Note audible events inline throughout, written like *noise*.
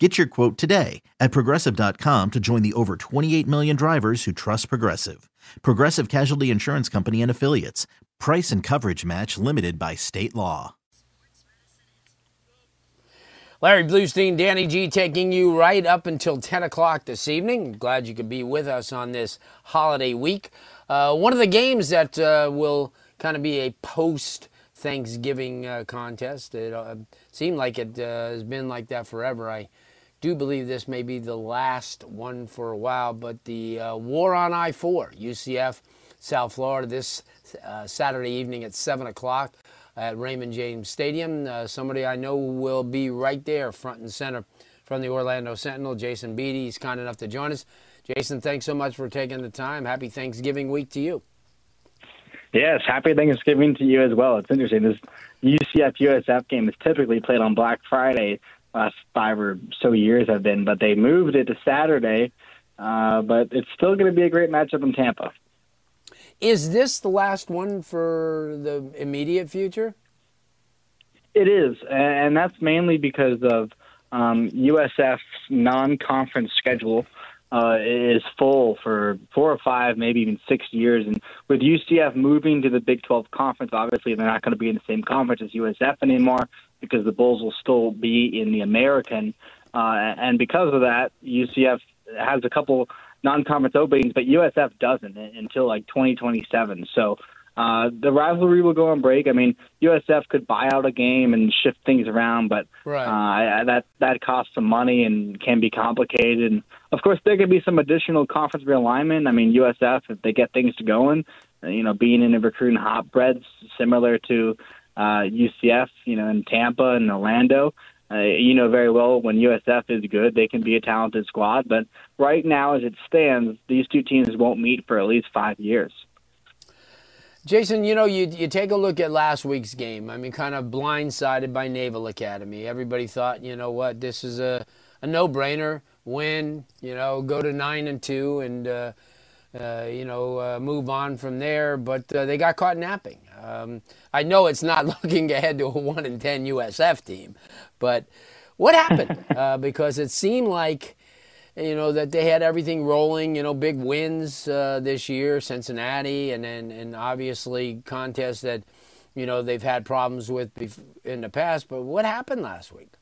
Get your quote today at progressive.com to join the over 28 million drivers who trust Progressive. Progressive Casualty Insurance Company and Affiliates. Price and coverage match limited by state law. Larry Blustein, Danny G, taking you right up until 10 o'clock this evening. Glad you could be with us on this holiday week. Uh, one of the games that uh, will kind of be a post Thanksgiving uh, contest. It uh, seemed like it uh, has been like that forever. I do believe this may be the last one for a while, but the uh, War on I 4, UCF, South Florida, this Saturday evening at 7 o'clock at Raymond James Stadium. Uh, somebody I know will be right there, front and center, from the Orlando Sentinel. Jason Beede, he's kind enough to join us. Jason, thanks so much for taking the time. Happy Thanksgiving week to you. Yes, happy Thanksgiving to you as well. It's interesting. This UCF USF game is typically played on Black Friday. Last five or so years have been, but they moved it to Saturday. Uh, but it's still going to be a great matchup in Tampa. Is this the last one for the immediate future? It is, and that's mainly because of um, USF's non-conference schedule uh, is full for four or five, maybe even six years. And with UCF moving to the Big 12 conference, obviously they're not going to be in the same conference as USF anymore because the Bulls will still be in the American. Uh, and because of that, UCF has a couple non-conference openings, but USF doesn't until like 2027. So uh, the rivalry will go on break. I mean, USF could buy out a game and shift things around, but right. uh, that that costs some money and can be complicated. And of course, there could be some additional conference realignment. I mean, USF if they get things going, you know, being in a recruiting hotbed similar to uh, UCF, you know, in Tampa and Orlando. Uh, you know very well when USF is good, they can be a talented squad. But right now, as it stands, these two teams won't meet for at least five years. Jason, you know, you, you take a look at last week's game. I mean, kind of blindsided by Naval Academy. Everybody thought, you know what, this is a, a no brainer. Win, you know, go to 9 and 2 and, uh, uh, you know, uh, move on from there. But uh, they got caught napping. Um, I know it's not *laughs* looking ahead to a 1 in 10 USF team, but what happened? *laughs* uh, because it seemed like, you know, that they had everything rolling, you know, big wins uh, this year, Cincinnati, and then and obviously contests that, you know, they've had problems with in the past. But what happened last week?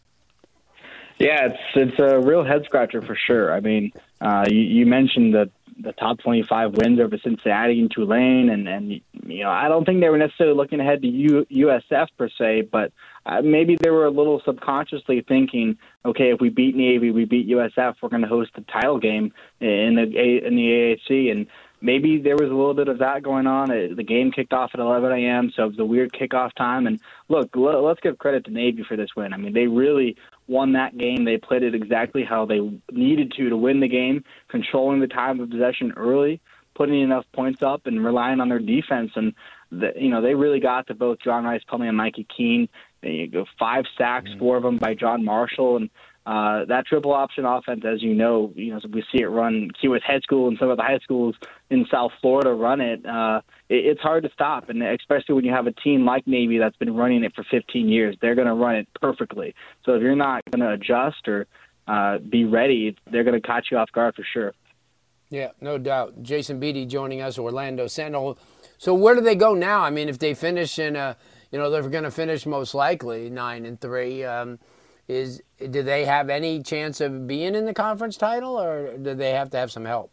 Yeah, it's it's a real head scratcher for sure. I mean, uh, you, you mentioned that the top 25 wins over Cincinnati and Tulane, and and you know I don't think they were necessarily looking ahead to U, USF per se, but uh, maybe they were a little subconsciously thinking, okay, if we beat Navy, we beat USF, we're going to host the title game in the in the AAC, and maybe there was a little bit of that going on. The game kicked off at 11 a.m., so it was a weird kickoff time. And look, let's give credit to Navy for this win. I mean, they really won that game. They played it exactly how they needed to to win the game, controlling the time of possession early, putting enough points up, and relying on their defense. And the, you know, they really got to both John Rice Plumlee and Mikey Keene. They go five sacks, mm-hmm. four of them by John Marshall, and uh, that triple option offense, as you know, you know we see it run. Key West High School and some of the high schools in South Florida run it. Uh, it. It's hard to stop, and especially when you have a team like Navy that's been running it for 15 years, they're going to run it perfectly. So if you're not going to adjust or uh, be ready, they're going to catch you off guard for sure. Yeah, no doubt. Jason Beede joining us, Orlando Sentinel. So where do they go now? I mean, if they finish in a, you know, they're going to finish most likely nine and three. Um, is do they have any chance of being in the conference title, or do they have to have some help?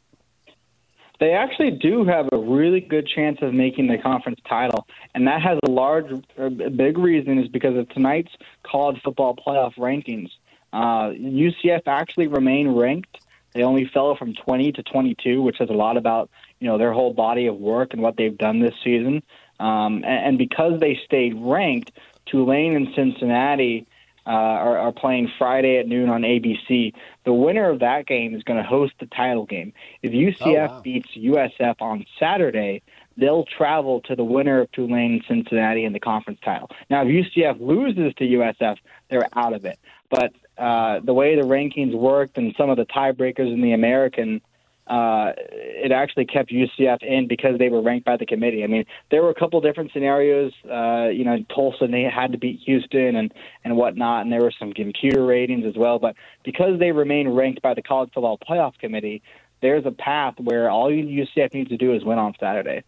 They actually do have a really good chance of making the conference title, and that has a large, a big reason is because of tonight's college football playoff rankings. Uh, UCF actually remain ranked. They only fell from 20 to 22, which says a lot about you know their whole body of work and what they've done this season. Um, and, and because they stayed ranked, Tulane and Cincinnati uh, are, are playing Friday at noon on ABC. The winner of that game is going to host the title game. If UCF oh, wow. beats USF on Saturday, they'll travel to the winner of Tulane Cincinnati in the conference title. Now, if UCF loses to USF, they're out of it. But uh, the way the rankings worked and some of the tiebreakers in the American uh, it actually kept UCF in because they were ranked by the committee. I mean, there were a couple different scenarios. Uh, you know, Tulsa they had to beat Houston and and whatnot, and there were some computer ratings as well. But because they remain ranked by the College Football Playoff Committee, there's a path where all UCF needs to do is win on Saturday.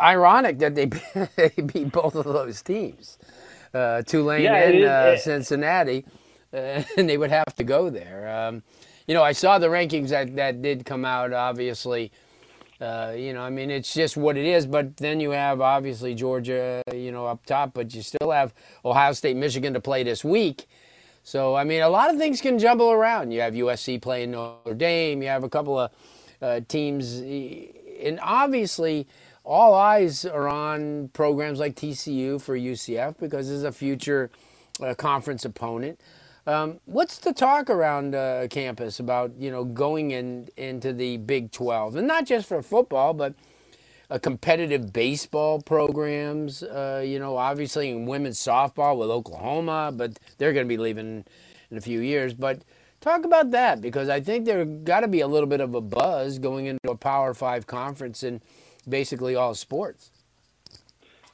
Ironic that they *laughs* they beat both of those teams, uh, Tulane yeah, and uh, Cincinnati, uh, *laughs* and they would have to go there. Um, you know, I saw the rankings that, that did come out, obviously. Uh, you know, I mean, it's just what it is. But then you have obviously Georgia, you know, up top, but you still have Ohio State, Michigan to play this week. So, I mean, a lot of things can jumble around. You have USC playing Notre Dame. You have a couple of uh, teams, and obviously, all eyes are on programs like TCU for UCF because it's a future uh, conference opponent. Um, what's the talk around uh, campus about you know going in into the Big 12, and not just for football, but uh, competitive baseball programs. Uh, you know, obviously in women's softball with Oklahoma, but they're going to be leaving in a few years. But talk about that because I think there got to be a little bit of a buzz going into a Power Five conference in basically all sports.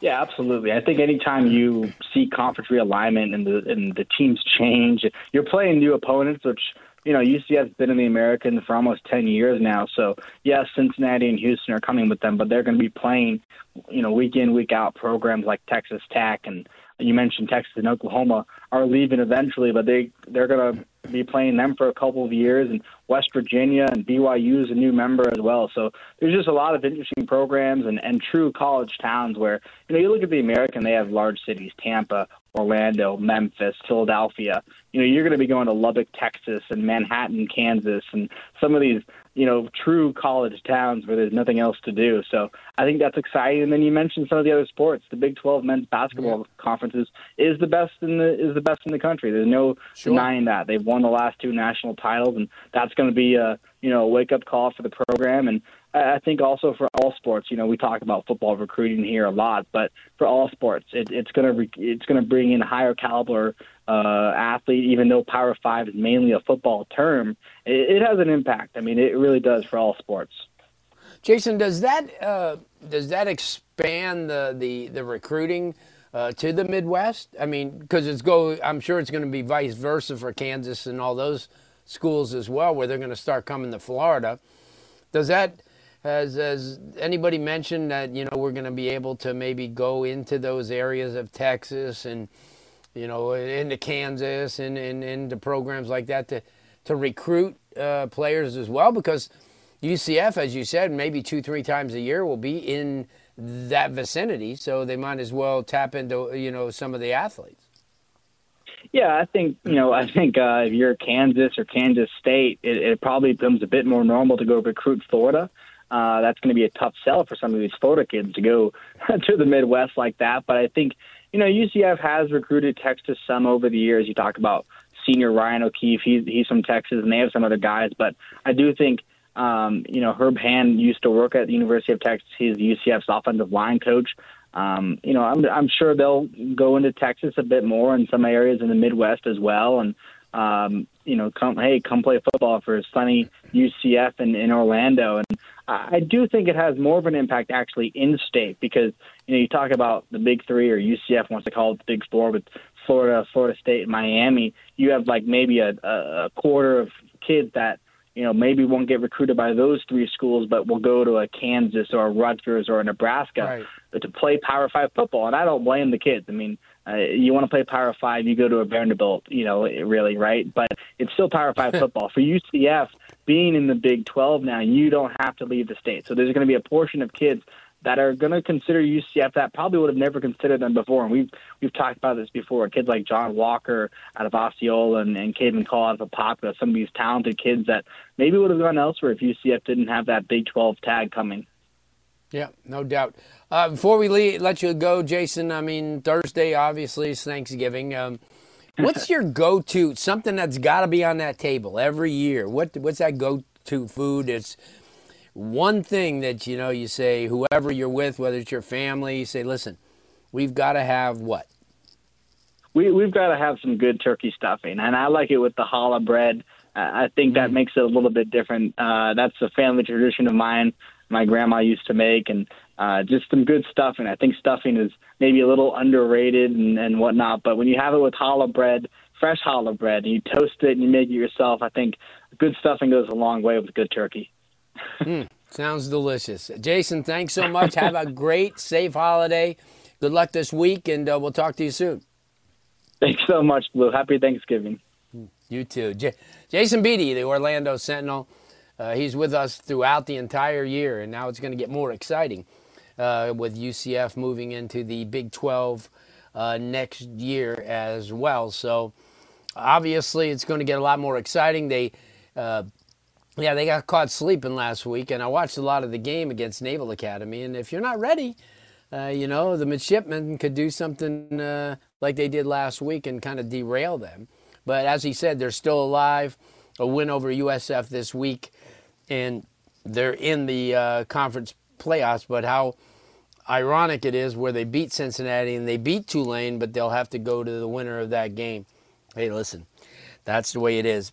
Yeah, absolutely. I think anytime you see conference realignment and the and the teams change, you're playing new opponents, which you know UCF's been in the American for almost ten years now. So yes, Cincinnati and Houston are coming with them, but they're going to be playing, you know, week in week out programs like Texas Tech and you mentioned Texas and Oklahoma are leaving eventually, but they they're going to be playing them for a couple of years, and West Virginia and BYU is a new member as well. So there's just a lot of interesting programs and, and true college towns where you know you look at the American, they have large cities, Tampa, Orlando, Memphis, Philadelphia. You know, you're going to be going to Lubbock, Texas, and Manhattan, Kansas, and some of these you know, true college towns where there's nothing else to do. So I think that's exciting. And then you mentioned some of the other sports. The Big 12 men's basketball yeah. conferences is the best in the is the best in the country. There's no sure. denying that. They've won the last two national titles, and that's going to be a you know a wake up call for the program. And I think also for all sports, you know, we talk about football recruiting here a lot, but for all sports, it, it's going to re- it's going to bring in higher caliber uh, athlete. Even though Power Five is mainly a football term, it, it has an impact. I mean, it really does for all sports. Jason, does that uh, does that expand the the, the recruiting? Uh, to the Midwest, I mean, because it's go. I'm sure it's going to be vice versa for Kansas and all those schools as well, where they're going to start coming to Florida. Does that has, has anybody mentioned that you know we're going to be able to maybe go into those areas of Texas and you know into Kansas and, and into programs like that to to recruit uh, players as well because UCF, as you said, maybe two three times a year will be in that vicinity, so they might as well tap into you know some of the athletes. Yeah, I think you know. I think uh, if you're Kansas or Kansas State, it, it probably becomes a bit more normal to go recruit Florida uh, that's going to be a tough sell for some of these Florida kids to go *laughs* to the Midwest like that. But I think, you know, UCF has recruited Texas some over the years. You talk about senior Ryan O'Keefe. He's, he's from Texas, and they have some other guys. But I do think, um, you know, Herb Hand used to work at the University of Texas. He's UCF's offensive line coach. Um, you know, I'm, I'm sure they'll go into Texas a bit more in some areas in the Midwest as well. And um, you know, come hey, come play football for sunny UCF in, in Orlando. And I do think it has more of an impact actually in state because you know you talk about the big three or UCF wants to call it the big four with Florida, Florida State, and Miami. You have like maybe a, a quarter of kids that you know, maybe won't get recruited by those three schools, but will go to a Kansas or a Rutgers or a Nebraska right. to play Power Five football. And I don't blame the kids. I mean, uh, you want to play Power Five, you go to a Vanderbilt, you know, really, right? But it's still Power Five *laughs* football. For UCF, being in the Big 12 now, you don't have to leave the state. So there's going to be a portion of kids that are going to consider UCF that probably would have never considered them before. And we've we've talked about this before. Kids like John Walker out of Osceola and, and Caden Call out of Apopka, some of these talented kids that maybe would have gone elsewhere if UCF didn't have that Big 12 tag coming. Yeah, no doubt. Uh, before we leave, let you go, Jason, I mean, Thursday obviously is Thanksgiving. Um, *laughs* what's your go to, something that's got to be on that table every year? What What's that go to food? It's one thing that you know you say whoever you're with whether it's your family you say listen we've got to have what? We, we've got to have some good turkey stuffing and i like it with the challah bread. I think that mm. makes it a little bit different. Uh, that's a family tradition of mine my grandma used to make and uh, just some good stuffing i think stuffing is maybe a little underrated and, and whatnot but when you have it with challah bread fresh challah bread and you toast it and you make it yourself i think good stuffing goes a long way with good turkey mm, sounds delicious. Jason, thanks so much. Have a great, safe holiday. Good luck this week, and uh, we'll talk to you soon. Thanks so much, Blue. Happy Thanksgiving. You too. J- Jason Beede, the Orlando Sentinel. Uh, he's with us throughout the entire year, and now it's going to get more exciting uh, with UCF moving into the Big 12 uh, next year as well. So obviously, it's going to get a lot more exciting. They uh, yeah, they got caught sleeping last week, and I watched a lot of the game against Naval Academy. And if you're not ready, uh, you know, the midshipmen could do something uh, like they did last week and kind of derail them. But as he said, they're still alive. A win over USF this week, and they're in the uh, conference playoffs. But how ironic it is where they beat Cincinnati and they beat Tulane, but they'll have to go to the winner of that game. Hey, listen, that's the way it is.